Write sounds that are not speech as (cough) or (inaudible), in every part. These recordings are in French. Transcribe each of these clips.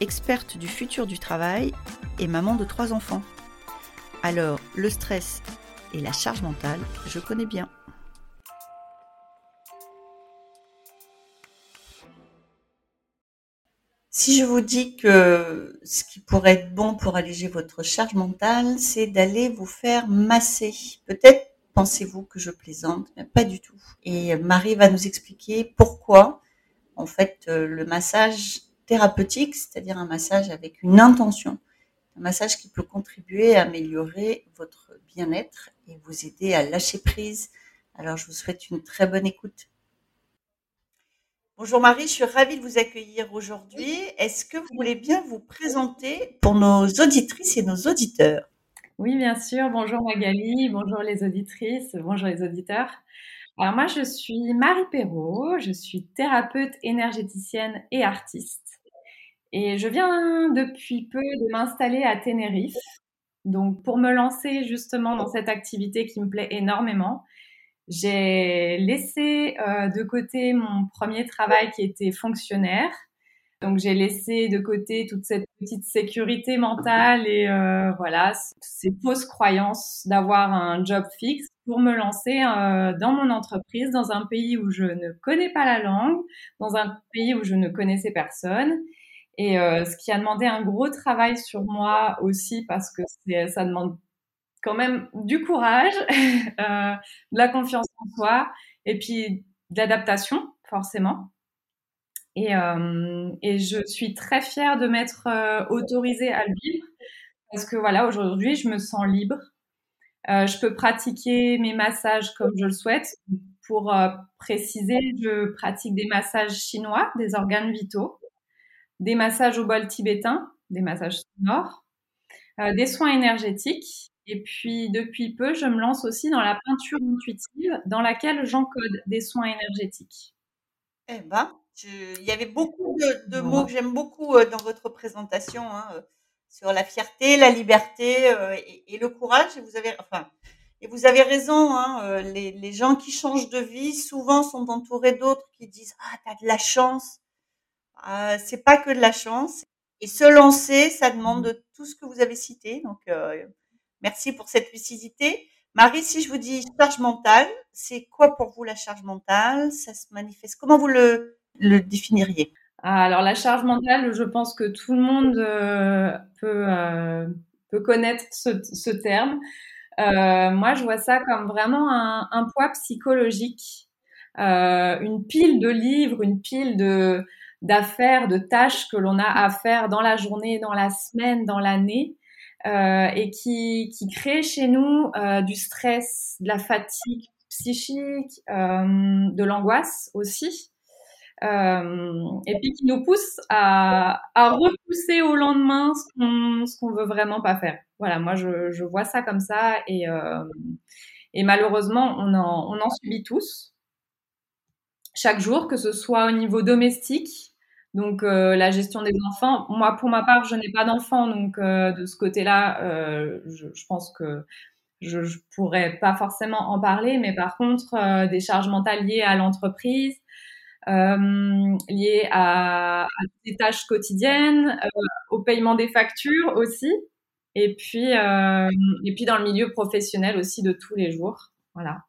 experte du futur du travail et maman de trois enfants. Alors, le stress et la charge mentale, je connais bien. Si je vous dis que ce qui pourrait être bon pour alléger votre charge mentale, c'est d'aller vous faire masser. Peut-être pensez-vous que je plaisante, mais pas du tout. Et Marie va nous expliquer pourquoi, en fait, euh, le massage thérapeutique, c'est-à-dire un massage avec une intention, un massage qui peut contribuer à améliorer votre bien-être et vous aider à lâcher prise. Alors, je vous souhaite une très bonne écoute. Bonjour Marie, je suis ravie de vous accueillir aujourd'hui. Est-ce que vous voulez bien vous présenter pour nos auditrices et nos auditeurs? Oui, bien sûr. Bonjour Magali, bonjour les auditrices, bonjour les auditeurs. Alors moi, je suis Marie Perrault, je suis thérapeute énergéticienne et artiste. Et je viens depuis peu de m'installer à Tenerife. Donc pour me lancer justement dans cette activité qui me plaît énormément, j'ai laissé euh, de côté mon premier travail qui était fonctionnaire. Donc j'ai laissé de côté toute cette petite sécurité mentale et euh, voilà ces fausses croyances d'avoir un job fixe pour me lancer euh, dans mon entreprise dans un pays où je ne connais pas la langue, dans un pays où je ne connaissais personne et ce qui a demandé un gros travail sur moi aussi parce que ça demande quand même du courage, (laughs) euh, de la confiance en soi et puis de l'adaptation, forcément. Et, euh, je suis très fière de m'être euh, autorisée à le vivre parce que voilà, aujourd'hui, je me sens libre. je peux pratiquer mes massages comme je le souhaite. Pour préciser, je pratique des massages chinois, des organes vitaux, des massages au bol tibétain, des massages sonores, des soins énergétiques et puis, depuis peu, je me lance aussi dans la peinture intuitive, dans laquelle j'encode des soins énergétiques. Eh ben, il y avait beaucoup de, mots que j'aime beaucoup euh, dans votre présentation hein, euh, sur la fierté, la liberté euh, et, le courage. Et vous avez, enfin, et vous avez raison. Hein, les, gens qui changent de vie souvent sont entourés d'autres qui disent ah t'as de la chance. Ah, c'est pas que de la chance. Et se lancer, ça demande mmh. tout ce que vous avez cité. Donc Merci pour cette lucidité. Marie, si je vous dis charge mentale, c'est quoi pour vous la charge mentale? Ça se manifeste Comment vous le, le définiriez? Ah, Alors la charge mentale, je pense que tout le monde euh, peut, euh, peut connaître ce, ce terme. Euh, moi, je vois ça comme vraiment un, un poids psychologique, euh, une pile de livres, une pile de d'affaires, de tâches que l'on a à faire dans la journée, dans la semaine, dans l'année, euh, et qui, qui crée chez nous euh, du stress, de la fatigue psychique, euh, de l'angoisse aussi. Euh, et puis qui nous pousse à, à repousser au lendemain ce qu'on veut vraiment pas faire. Voilà, moi je, je vois ça comme ça et, euh, et malheureusement on en, on en subit tous chaque jour, que ce soit au niveau domestique, donc euh, la gestion des enfants, moi pour ma part, je n'ai pas d'enfants, donc euh, de ce côté-là, euh, je, pense que je, je pourrais pas forcément en parler, mais par contre des charges mentales liées à l'entreprise, liées à, à, des tâches quotidiennes, au paiement des factures aussi, et puis et puis dans le milieu professionnel aussi de tous les jours, voilà.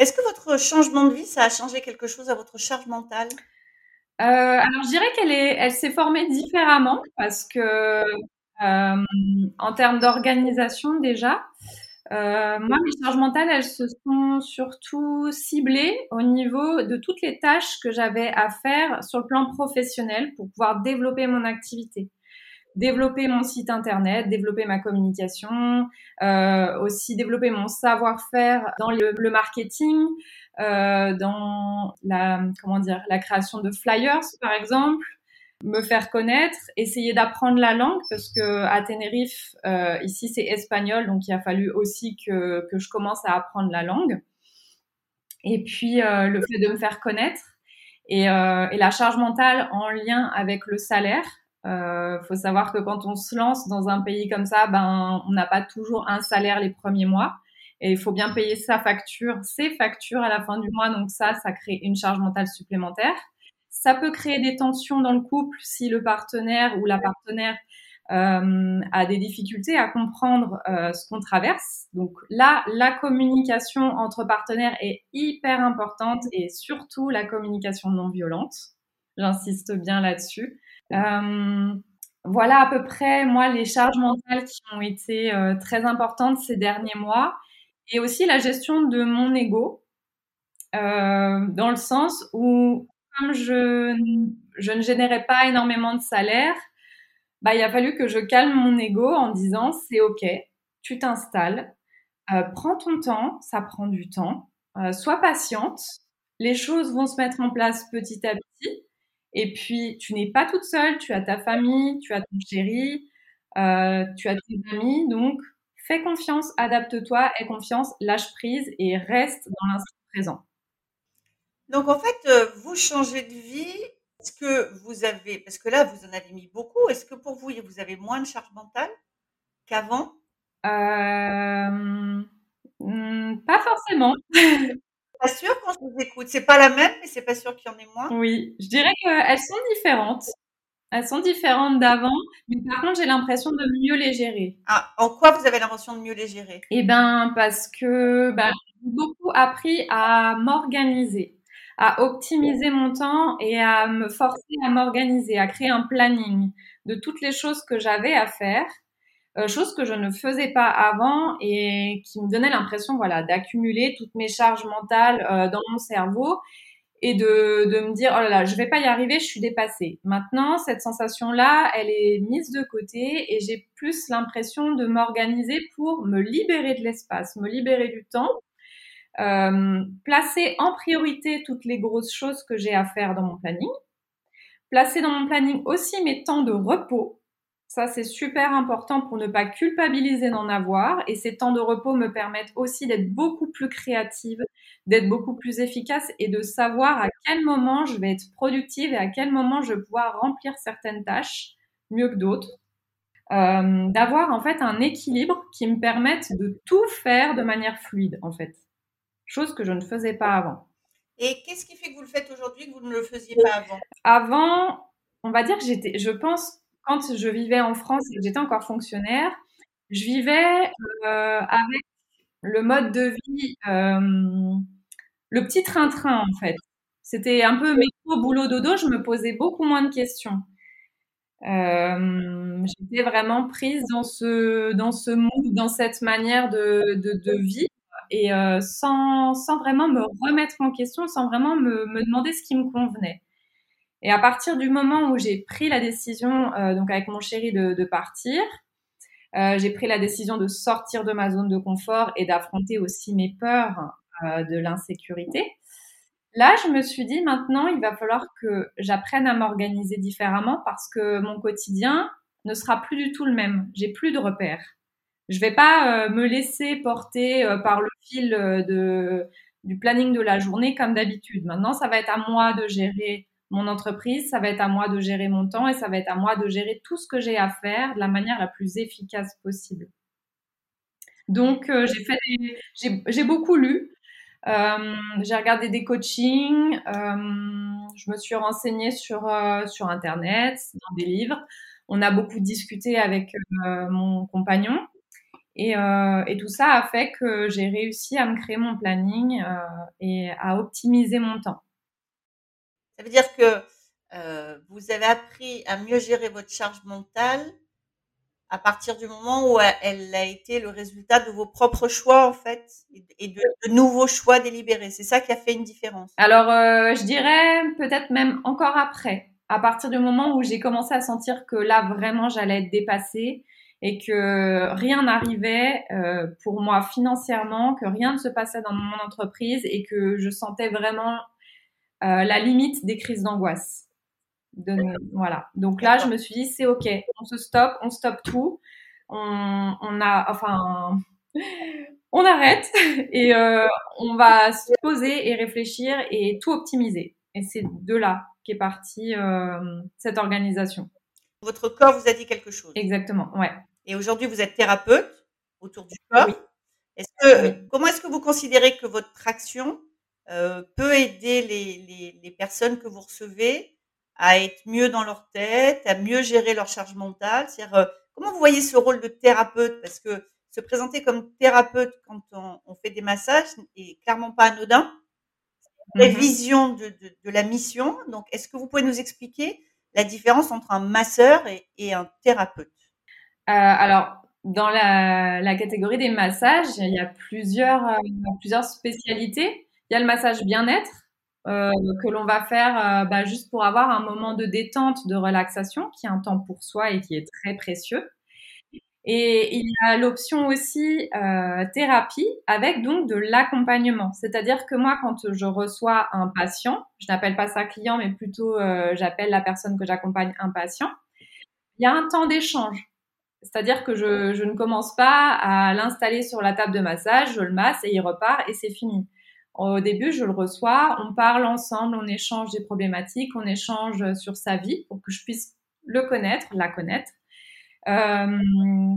Est-ce que votre changement de vie, ça a changé quelque chose à votre charge mentale? Euh, Alors, je dirais qu'elle est, elle s'est formée différemment parce que euh, en termes d'organisation déjà, euh, moi, mes charges mentales, elles se sont surtout ciblées au niveau de toutes les tâches que j'avais à faire sur le plan professionnel pour pouvoir développer mon activité développer mon site internet, développer ma communication, euh, aussi développer mon savoir-faire dans le, marketing, euh, dans la comment dire la création de flyers par exemple, me faire connaître, essayer d'apprendre la langue parce que à Tenerife, euh, ici c'est espagnol, donc il a fallu aussi que, que je commence à apprendre la langue. Et puis le fait de me faire connaître et, la charge mentale en lien avec le salaire. Euh, faut savoir que quand on se lance dans un pays comme ça, ben on n'a pas toujours un salaire les premiers mois et il faut bien payer sa facture, ses factures à la fin du mois. Donc ça, ça crée une charge mentale supplémentaire. Ça peut créer des tensions dans le couple si le partenaire ou la partenaire euh, a des difficultés à comprendre euh, ce qu'on traverse. Donc là, la communication entre partenaires est hyper importante et surtout la communication non violente. J'insiste bien là-dessus. Euh, voilà à peu près, moi, les charges mentales qui ont été euh, très importantes ces derniers mois et aussi la gestion de mon ego, euh, dans le sens où comme je, je ne générais pas énormément de salaire, bah, il a fallu que je calme mon ego en disant c'est ok, tu t'installes, prends ton temps, ça prend du temps, sois patiente, les choses vont se mettre en place petit à petit, et puis tu n'es pas toute seule, tu as ta famille, tu as ton chéri, euh, tu as tes amis, donc fais confiance, adapte-toi, aie confiance, lâche prise et reste dans l'instant présent. Donc en fait, euh, vous changez de vie. Est-ce que vous avez, parce que là, vous en avez mis beaucoup, est-ce que pour vous, vous avez moins de charge mentale qu'avant? Euh, hmm, Pas forcément. (laughs) pas sûr quand je vous écoute. C'est pas la même, mais c'est pas sûr qu'il y en ait moins. Oui, je dirais qu'elles sont différentes. Elles sont différentes d'avant, mais par contre, j'ai l'impression de mieux les gérer. Ah, en quoi vous avez l'impression de mieux les gérer? Eh ben, parce que ben, j'ai beaucoup appris à m'organiser à optimiser mon temps et à me forcer à m'organiser, à créer un planning de toutes les choses que j'avais à faire, euh, choses que je ne faisais pas avant et qui me donnaient l'impression voilà d'accumuler toutes mes charges mentales euh, dans mon cerveau et de, de me dire oh là là je vais pas y arriver je suis dépassée maintenant cette sensation là elle est mise de côté et j'ai plus l'impression de m'organiser pour me libérer de l'espace me libérer du temps euh, placer en priorité toutes les grosses choses que j'ai à faire dans mon planning. Placer dans mon planning aussi mes temps de repos. Ça, c'est super important pour ne pas culpabiliser d'en avoir. Et ces temps de repos me permettent aussi d'être beaucoup plus créative, d'être beaucoup plus efficace et de savoir à quel moment je vais être productive et à quel moment je vais pouvoir remplir certaines tâches mieux que d'autres. Euh, d'avoir en fait un équilibre qui me permette de tout faire de manière fluide en fait chose que je ne faisais pas avant. Et qu'est-ce qui fait que vous le faites aujourd'hui que vous ne le faisiez pas avant? Avant, on va dire que j'étais, je pense, quand je vivais en France et que j'étais encore fonctionnaire, je vivais euh, avec le mode de vie, euh, le petit train-train en fait. C'était un peu métro, boulot, dodo. Je me posais beaucoup moins de questions. Euh, j'étais vraiment prise dans ce dans ce mood, dans cette manière de, de, de vivre et sans, sans vraiment me remettre en question, sans vraiment me, me, demander ce qui me convenait. Et à partir du moment où j'ai pris la décision, euh, donc avec mon chéri, de, de partir, euh, j'ai pris la décision de sortir de ma zone de confort et d'affronter aussi mes peurs euh, de l'insécurité. Là, je me suis dit maintenant, il va falloir que j'apprenne à m'organiser différemment parce que mon quotidien ne sera plus du tout le même. J'ai plus de repères je vais pas euh, me laisser porter euh, par le fil euh, de, du planning de la journée comme d'habitude. Maintenant, ça va être à moi de gérer mon entreprise, ça va être à moi de gérer mon temps et ça va être à moi de gérer tout ce que j'ai à faire de la manière la plus efficace possible. Donc, j'ai fait, j'ai beaucoup lu, euh, j'ai regardé des coachings, euh, je me suis renseignée sur internet, dans des livres. On a beaucoup discuté avec mon compagnon et, euh, tout ça a fait que j'ai réussi à me créer mon planning euh, et à optimiser mon temps. Ça veut dire que euh, vous avez appris à mieux gérer votre charge mentale à partir du moment où elle a été le résultat de vos propres choix en fait et de, nouveaux choix délibérés. C'est ça qui a fait une différence. Alors euh, je dirais peut-être même encore après, à partir du moment où j'ai commencé à sentir que là vraiment j'allais être dépassée et que rien n'arrivait euh, pour moi financièrement, que rien ne se passait dans mon entreprise et que je sentais vraiment euh, la limite des crises d'angoisse. De, voilà. Donc là, je me suis dit, c'est OK, on se stoppe, on stoppe tout. On, on a, enfin, (laughs) on arrête (laughs) et euh, on va se poser et réfléchir et tout optimiser. Et c'est de là qu'est partie euh, cette organisation. Votre corps vous a dit quelque chose. Exactement, ouais. Et aujourd'hui, vous êtes thérapeute autour du corps. Oui. Est-ce que, Comment est-ce que vous considérez que votre action euh, peut aider les, les, les, personnes que vous recevez à être mieux dans leur tête, à mieux gérer leur charge mentale C'est-à-dire, euh, comment vous voyez ce rôle de thérapeute? Parce que se présenter comme thérapeute quand on, on fait des massages est clairement pas anodin. La mmh vision de, de, de, la mission. Donc, est-ce que vous pouvez nous expliquer la différence entre un masseur et, et un thérapeute? Euh, Alors, dans la, la, catégorie des massages, il y a plusieurs, euh, plusieurs spécialités. Il y a le massage bien-être euh, que l'on va faire euh, bah, juste pour avoir un moment de détente, de relaxation, qui est un temps pour soi et qui est très précieux. Et il y a l'option aussi euh, thérapie avec donc de l'accompagnement. C'est-à-dire que moi, quand je reçois un patient, je n'appelle pas ça client, mais plutôt j'appelle la personne que j'accompagne un patient, il y a un temps d'échange. C'est-à-dire que je, je, ne commence pas à l'installer sur la table de massage, je le masse et il repart et c'est fini. Au début, je le reçois, on parle ensemble, on échange des problématiques, on échange sur sa vie pour que je puisse le connaître, la connaître euh,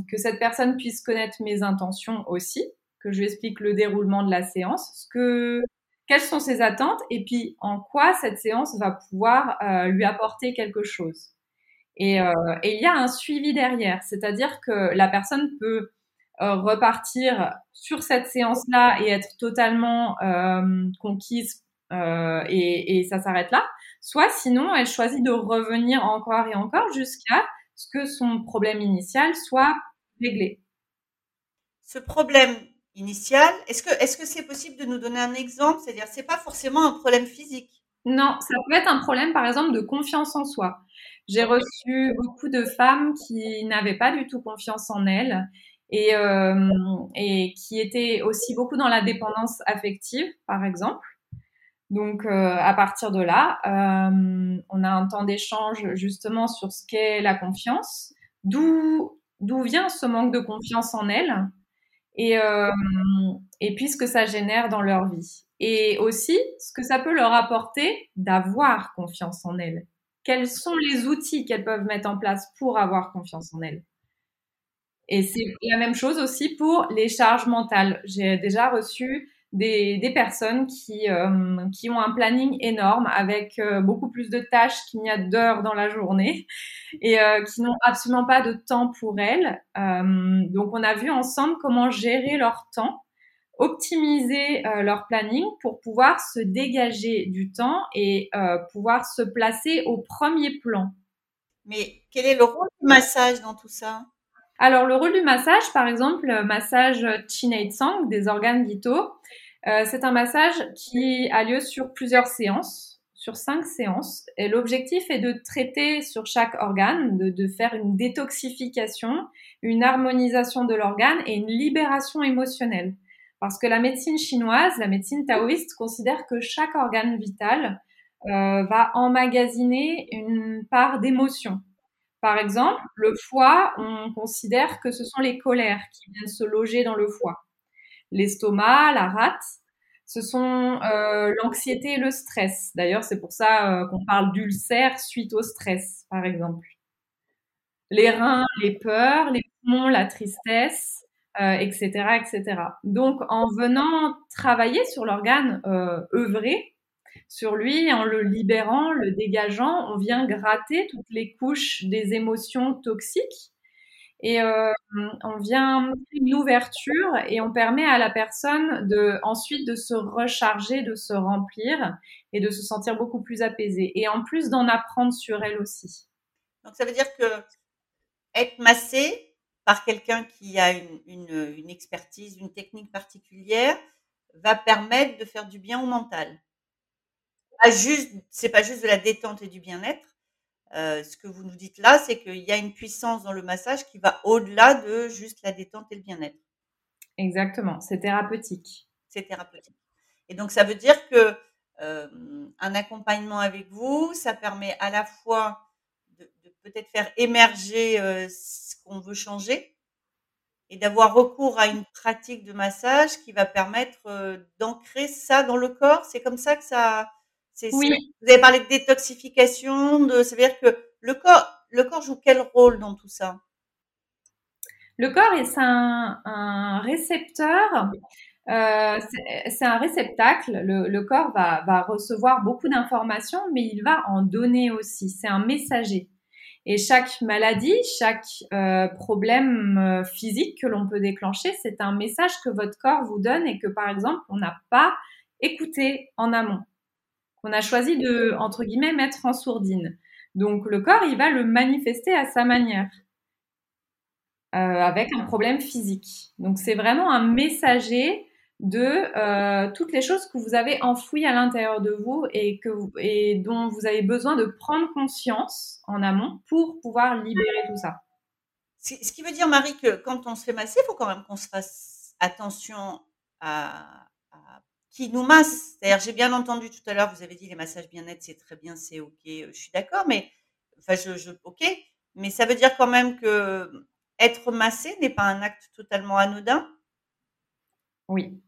que cette personne puisse connaître mes intentions aussi, que je lui explique le déroulement de la séance, ce que, quelles sont ses attentes et puis en quoi cette séance va pouvoir euh, lui apporter quelque chose. Euh, et, il y a un suivi derrière, c'est-à-dire que la personne peut euh, repartir sur cette séance-là et être totalement euh, conquise et, et ça s'arrête là, soit sinon elle choisit de revenir encore et encore jusqu'à ce que son problème initial soit réglé. Ce problème initial, est-ce que est-ce que c'est possible de nous donner un exemple? C'est-à-dire, c'est pas forcément un problème physique. Non, ça peut être un problème, par exemple, de confiance en soi. J'ai reçu beaucoup de femmes qui n'avaient pas du tout confiance en elles et, euh, et qui étaient aussi beaucoup dans la dépendance affective, par exemple. Donc, euh, à partir de là, euh, on a un temps d'échange justement sur ce qu'est la confiance, d'où vient ce manque de confiance en elles et, et puis ce que ça génère dans leur vie. Et aussi ce que ça peut leur apporter d'avoir confiance en elles. Quels sont les outils qu'elles peuvent mettre en place pour avoir confiance en elles? Et c'est la même chose aussi pour les charges mentales. J'ai déjà reçu des, des personnes qui, euh, qui ont un planning énorme avec euh, beaucoup plus de tâches qu'il n'y a d'heures dans la journée (laughs) et euh, qui n'ont absolument pas de temps pour elles. Donc on a vu ensemble comment gérer leur temps, optimiser leur planning pour pouvoir se dégager du temps et pouvoir se placer au premier plan. Mais quel est le rôle du massage dans tout ça? Alors, le rôle du massage, par exemple, le massage Sang des organes vitaux, euh, c'est un massage qui a lieu sur plusieurs séances, sur cinq séances. Et l'objectif est de traiter sur chaque organe, de, de, faire une détoxification, une harmonisation de l'organe et une libération émotionnelle. Parce que la médecine chinoise, la médecine taoïste considère que chaque organe vital euh, va emmagasiner une part d'émotion. Par exemple, le foie, on considère que ce sont les colères qui viennent se loger dans le foie l'estomac, la rate, ce sont euh, l'anxiété et le stress. D'ailleurs, c'est pour ça euh, qu'on parle d'ulcère suite au stress, par exemple. Les reins, les peurs, les poumons, la tristesse, euh, etc., etc. Donc, en venant travailler sur l'organe œuvré, sur lui, en le libérant, le dégageant, on vient gratter toutes les couches des émotions toxiques et euh, on vient une ouverture et on permet à la personne de ensuite de se recharger, de se remplir et de se sentir beaucoup plus apaisée et en plus d'en apprendre sur elle aussi. Donc ça veut dire que être massé par quelqu'un qui a une, une, une, expertise, une technique particulière, va permettre de faire du bien au mental. Pas juste, c'est pas juste de la détente et du bien-être, euh, ce que vous nous dites là, c'est qu'il y a une puissance dans le massage qui va au-delà de juste la détente et le bien-être. Exactement, c'est thérapeutique. C'est thérapeutique. Et donc ça veut dire que un accompagnement avec vous. Ça permet à la fois de, peut-être faire émerger ce qu'on veut changer et d'avoir recours à une pratique de massage qui va permettre d'ancrer ça dans le corps. C'est comme ça que ça. Oui. Vous avez parlé de détoxification, de, ça veut dire que le corps, le corps joue quel rôle dans tout ça? Le corps est un, un récepteur euh, c'est un réceptacle. Le, corps va, recevoir beaucoup d'informations, mais il va en donner aussi. C'est un messager. Et chaque maladie, chaque euh, problème euh, physique que l'on peut déclencher, c'est un message que votre corps vous donne et que, par exemple, on n'a pas écouté en amont. On a choisi de, entre guillemets, mettre en sourdine. Donc, le corps, il va le manifester à sa manière. avec un problème physique. Donc c'est vraiment un messager de euh, toutes les choses que vous avez enfouies à l'intérieur de vous et, que et dont vous avez besoin de prendre conscience en amont pour pouvoir libérer tout ça. Ce qui veut dire, Marie, que quand on se fait masser, il faut quand même qu'on se fasse attention à, qui nous masse. C'est-à-dire, j'ai bien entendu tout à l'heure, vous avez dit les massages bien-être, c'est très bien, c'est OK, je suis d'accord, mais enfin, je, OK, mais ça veut dire quand même que être massé n'est pas un acte totalement anodin? Oui.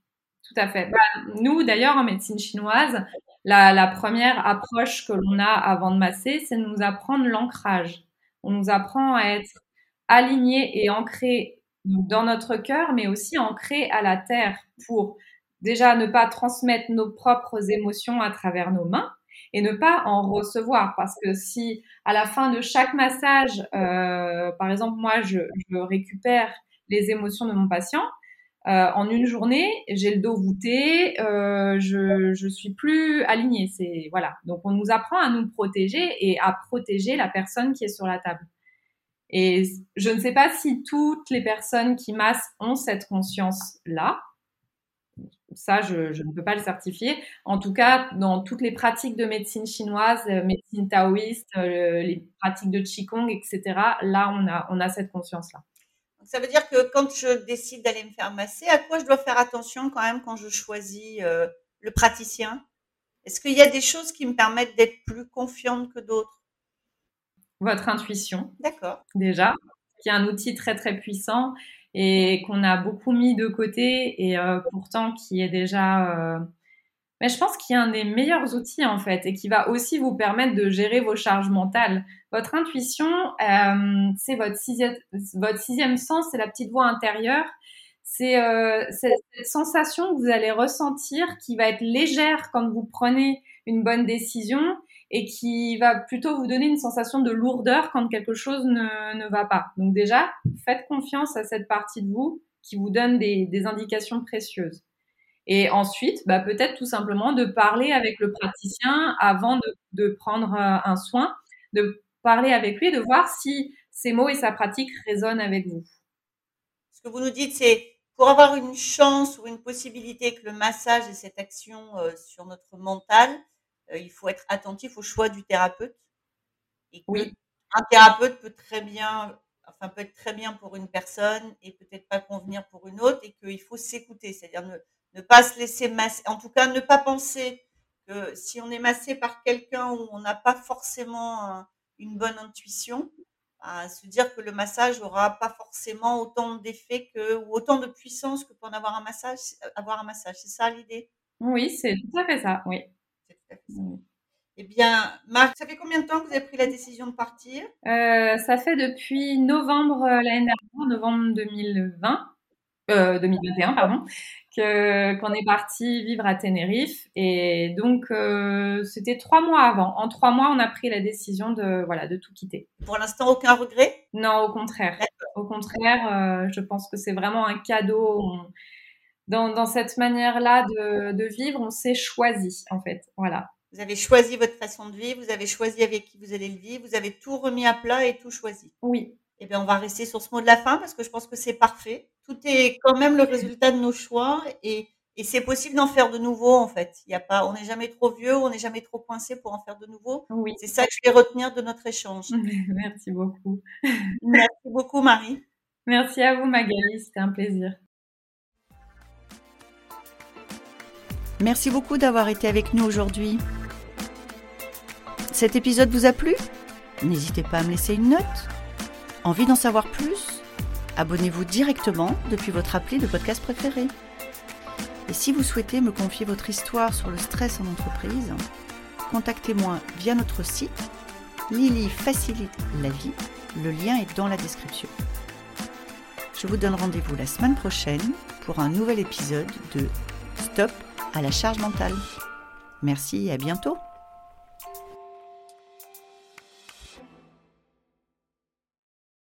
Tout à fait. Bah, nous, d'ailleurs, en médecine chinoise, la, première approche que l'on a avant de masser, c'est de nous apprendre l'ancrage. On nous apprend à être aligné et ancré dans notre cœur, mais aussi ancré à la terre pour déjà ne pas transmettre nos propres émotions à travers nos mains et ne pas en recevoir. Parce que si à la fin de chaque massage, euh, par exemple, moi, je récupère les émotions de mon patient, euh, en une journée, j'ai le dos voûté, euh, je je suis plus alignée. C'est voilà. Donc on nous apprend à nous protéger et à protéger la personne qui est sur la table. Et je ne sais pas si toutes les personnes qui massent ont cette conscience là. Ça, je, je, ne peux pas le certifier. En tout cas, dans toutes les pratiques de médecine chinoise, euh, médecine taoïste, euh, les pratiques de qigong, etc. Là, on a on a cette conscience là. Ça veut dire que quand je décide d'aller me faire masser, à quoi je dois faire attention quand même quand je choisis euh, le praticien? Est-ce qu'il y a des choses qui me permettent d'être plus confiante que d'autres? Votre intuition. D'accord. Déjà, qui est un outil très très puissant et qu'on a beaucoup mis de côté et euh, pourtant qui est déjà euh, mais je pense qu'il a un des meilleurs outils en fait et qui va aussi vous permettre de gérer vos charges mentales. Votre intuition, euh, c'est votre sixième, votre sixième sens, c'est la petite voix intérieure. C'est cette sensation que vous allez ressentir qui va être légère quand vous prenez une bonne décision et qui va plutôt vous donner une sensation de lourdeur quand quelque chose ne, ne va pas. Donc déjà, faites confiance à cette partie de vous qui vous donne des, indications précieuses. Et ensuite, bah, peut-être tout simplement de parler avec le praticien avant de, prendre euh, un soin, de parler avec lui, de voir si ses mots et sa pratique résonnent avec vous. Ce que vous nous dites, c'est pour avoir une chance ou une possibilité que le massage ait cette action euh, sur notre mental, il faut être attentif au choix du thérapeute. Et oui. Un thérapeute peut très bien, enfin peut être très bien pour une personne et peut-être pas convenir pour une autre, et qu'il faut s'écouter, c'est-à-dire ne, ne pas se laisser masser, en tout cas ne pas penser que si on est massé par quelqu'un où on n'a pas forcément une bonne intuition, à se dire que le massage aura pas forcément autant d'effet que ou autant de puissance que pour en avoir un massage, avoir un massage. C'est ça l'idée? Oui, c'est tout à fait ça. Oui. Eh bien, Marc, ça fait combien de temps que vous avez pris la décision de partir? Euh, Ça fait depuis novembre euh, l'année dernière, novembre 2020. 2021 euh, pardon, que qu'on est parti vivre à Tenerife et donc euh, c'était trois mois avant. En trois mois, on a pris la décision de voilà de tout quitter. Pour l'instant, aucun regret? Non, au contraire. Au contraire, euh, je pense que c'est vraiment un cadeau. Dans, dans cette manière-là de, de vivre, on s'est choisi en fait. Voilà. Vous avez choisi votre façon de vivre, vous avez choisi avec qui vous allez le vivre, vous avez tout remis à plat et tout choisi. Oui, eh bien, on va rester sur ce mot de la fin parce que je pense que c'est parfait. Tout est quand même le résultat de nos choix et, et c'est possible d'en faire de nouveau en fait. Il y a pas, on n'est jamais trop vieux, on n'est jamais trop coincé pour en faire de nouveau. Oui. C'est ça que je vais retenir de notre échange. (laughs) Merci beaucoup. Merci beaucoup Marie. Merci à vous Magali, c'était un plaisir. Merci beaucoup d'avoir été avec nous aujourd'hui. Cet épisode vous a plu? N'hésitez pas à me laisser une note. Envie d'en savoir plus? Abonnez-vous directement depuis votre appli de podcast préféré. Et si vous souhaitez me confier votre histoire sur le stress en entreprise, contactez-moi via notre site Lily facilite la vie. Le lien est dans la description. Je vous donne rendez-vous la semaine prochaine pour un nouvel épisode de Stop à la charge mentale. Merci et à bientôt